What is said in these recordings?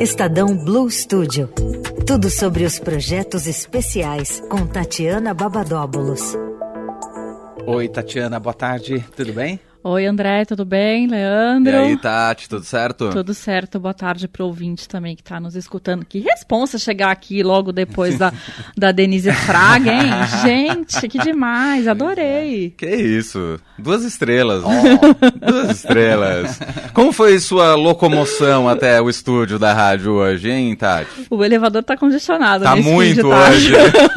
Estadão Blue Studio. Tudo sobre os projetos especiais com Tatiana Babadóbulos. Oi, Tatiana, boa tarde, tudo bem? Oi, André, tudo bem? Leandro? E aí, Tati, tudo certo? Tudo certo. Boa tarde para o ouvinte também que está nos escutando. Que responsa chegar aqui logo depois da, da Denise Fraga, hein? Gente, que demais, adorei. Que isso, duas estrelas. Oh. duas estrelas. Como foi sua locomoção até o estúdio da rádio hoje, hein, Tati? O elevador tá congestionado. Tá muito tá? hoje.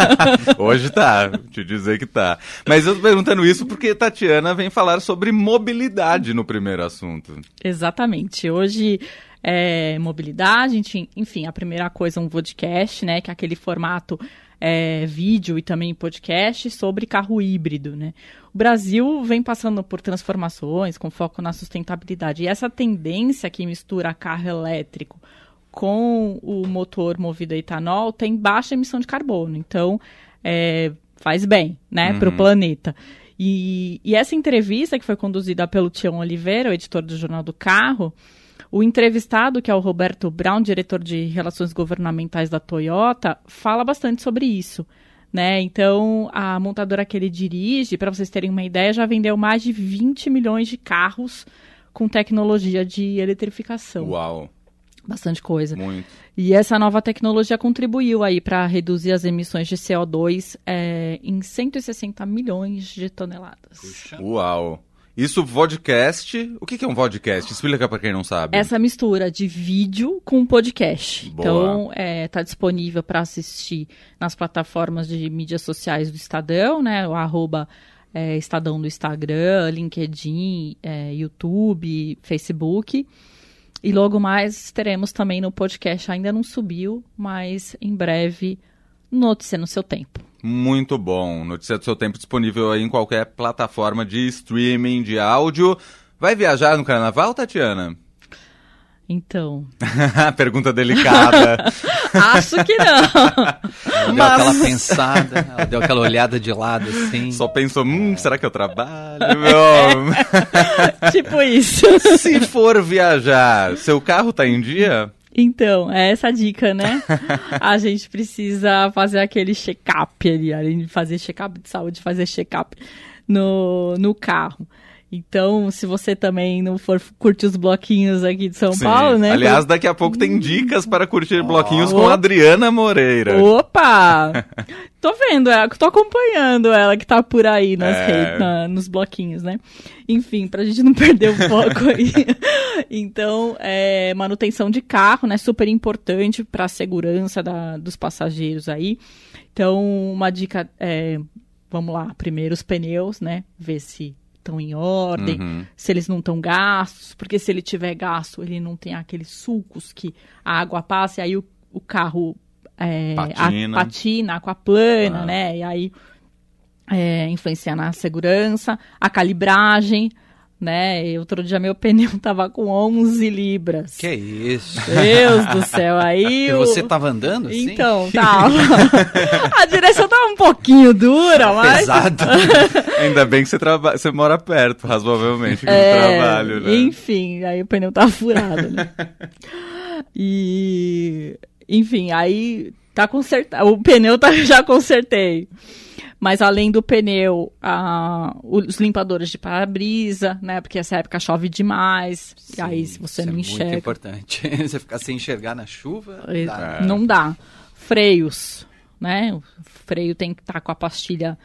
hoje tá, te dizer que tá. Mas eu tô perguntando isso porque Tatiana vem falar sobre mobilidade mobilidade no primeiro assunto. Exatamente. Hoje é mobilidade, enfim, a primeira coisa um podcast, né, que é aquele formato é, vídeo e também podcast sobre carro híbrido, né? O Brasil vem passando por transformações com foco na sustentabilidade e essa tendência que mistura carro elétrico com o motor movido a etanol tem baixa emissão de carbono, então é, faz bem, né, uhum. para o planeta. E, e essa entrevista, que foi conduzida pelo Tião Oliveira, o editor do Jornal do Carro, o entrevistado, que é o Roberto Brown, diretor de Relações Governamentais da Toyota, fala bastante sobre isso. Né? Então, a montadora que ele dirige, para vocês terem uma ideia, já vendeu mais de 20 milhões de carros com tecnologia de eletrificação. Uau! Bastante coisa. Muito. E essa nova tecnologia contribuiu aí para reduzir as emissões de CO2 é, em 160 milhões de toneladas. Puxa. Uau! Isso, vodcast. O que é um vodcast? Explica para quem não sabe. Essa mistura de vídeo com podcast. Boa. Então, está é, tá disponível para assistir nas plataformas de mídias sociais do Estadão, né? O arroba é, Estadão do Instagram, LinkedIn, é, YouTube, Facebook. E logo mais teremos também no podcast, ainda não subiu, mas em breve, Notícia no seu tempo. Muito bom. Notícia do seu tempo disponível aí em qualquer plataforma de streaming de áudio. Vai viajar no carnaval, Tatiana? Então. Pergunta delicada. Acho que não. Ela deu aquela pensada, ela deu aquela olhada de lado assim. Só pensou, hum, será que eu trabalho? É. tipo isso. Se for viajar, seu carro tá em dia? Então, é essa a dica, né? A gente precisa fazer aquele check-up ali, além de fazer check-up de saúde, fazer check-up no, no carro. Então, se você também não for curtir os bloquinhos aqui de São Sim. Paulo, né? Aliás, daqui a pouco tem dicas para curtir bloquinhos oh. com Adriana Moreira. Opa! tô vendo, ela, tô acompanhando ela que tá por aí nas é... redes, na, nos bloquinhos, né? Enfim, pra gente não perder o foco aí. então, é, manutenção de carro, né? Super importante para a segurança da, dos passageiros aí. Então, uma dica é, vamos lá, primeiro os pneus, né? Ver se estão em ordem, uhum. se eles não estão gastos, porque se ele tiver gasto, ele não tem aqueles sulcos que a água passa e aí o, o carro é, patina. A, patina, aquaplana, ah. né? E aí é, influencia na segurança, a calibragem, né? Outro dia meu pneu tava com 11 libras. Que isso? Deus do céu, aí... E você tava andando assim? Então, tava. A direção tava um pouquinho dura, mas... Pesado. Ainda bem que você, traba... você mora perto, razoavelmente, do é, trabalho, né? Enfim, aí o pneu tava furado, né? E... Enfim, aí tá consertado. O pneu tá... já consertei. Mas além do pneu, a, os limpadores de para-brisa, né? Porque essa época chove demais. Sim, e aí, se você não é enxerga. É muito importante. você ficar sem enxergar na chuva. Dá. Não dá. Freios, né? O freio tem que estar tá com a pastilha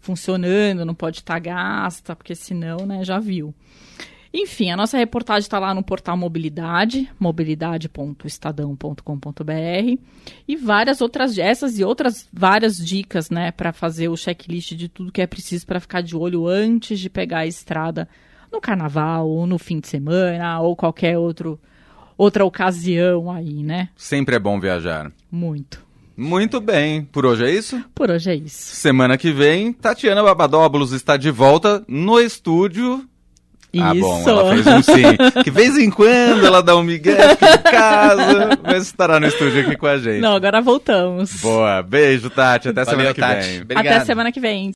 funcionando, não pode estar tá gasta, porque senão, né, já viu. Enfim, a nossa reportagem está lá no portal Mobilidade, mobilidade.estadão.com.br e várias outras, essas e outras várias dicas, né, para fazer o checklist de tudo que é preciso para ficar de olho antes de pegar a estrada no carnaval ou no fim de semana ou qualquer outro, outra ocasião aí, né? Sempre é bom viajar. Muito. Muito bem. Por hoje é isso? Por hoje é isso. Semana que vem, Tatiana Babadóbulos está de volta no estúdio ah, bom, ela fez um sim. Que de vez em quando ela dá um migué aqui em casa, mas estará no estúdio aqui com a gente. Não, agora voltamos. Boa, beijo, Tati. Até Valeu, semana que Tati. vem. Obrigado. Até semana que vem.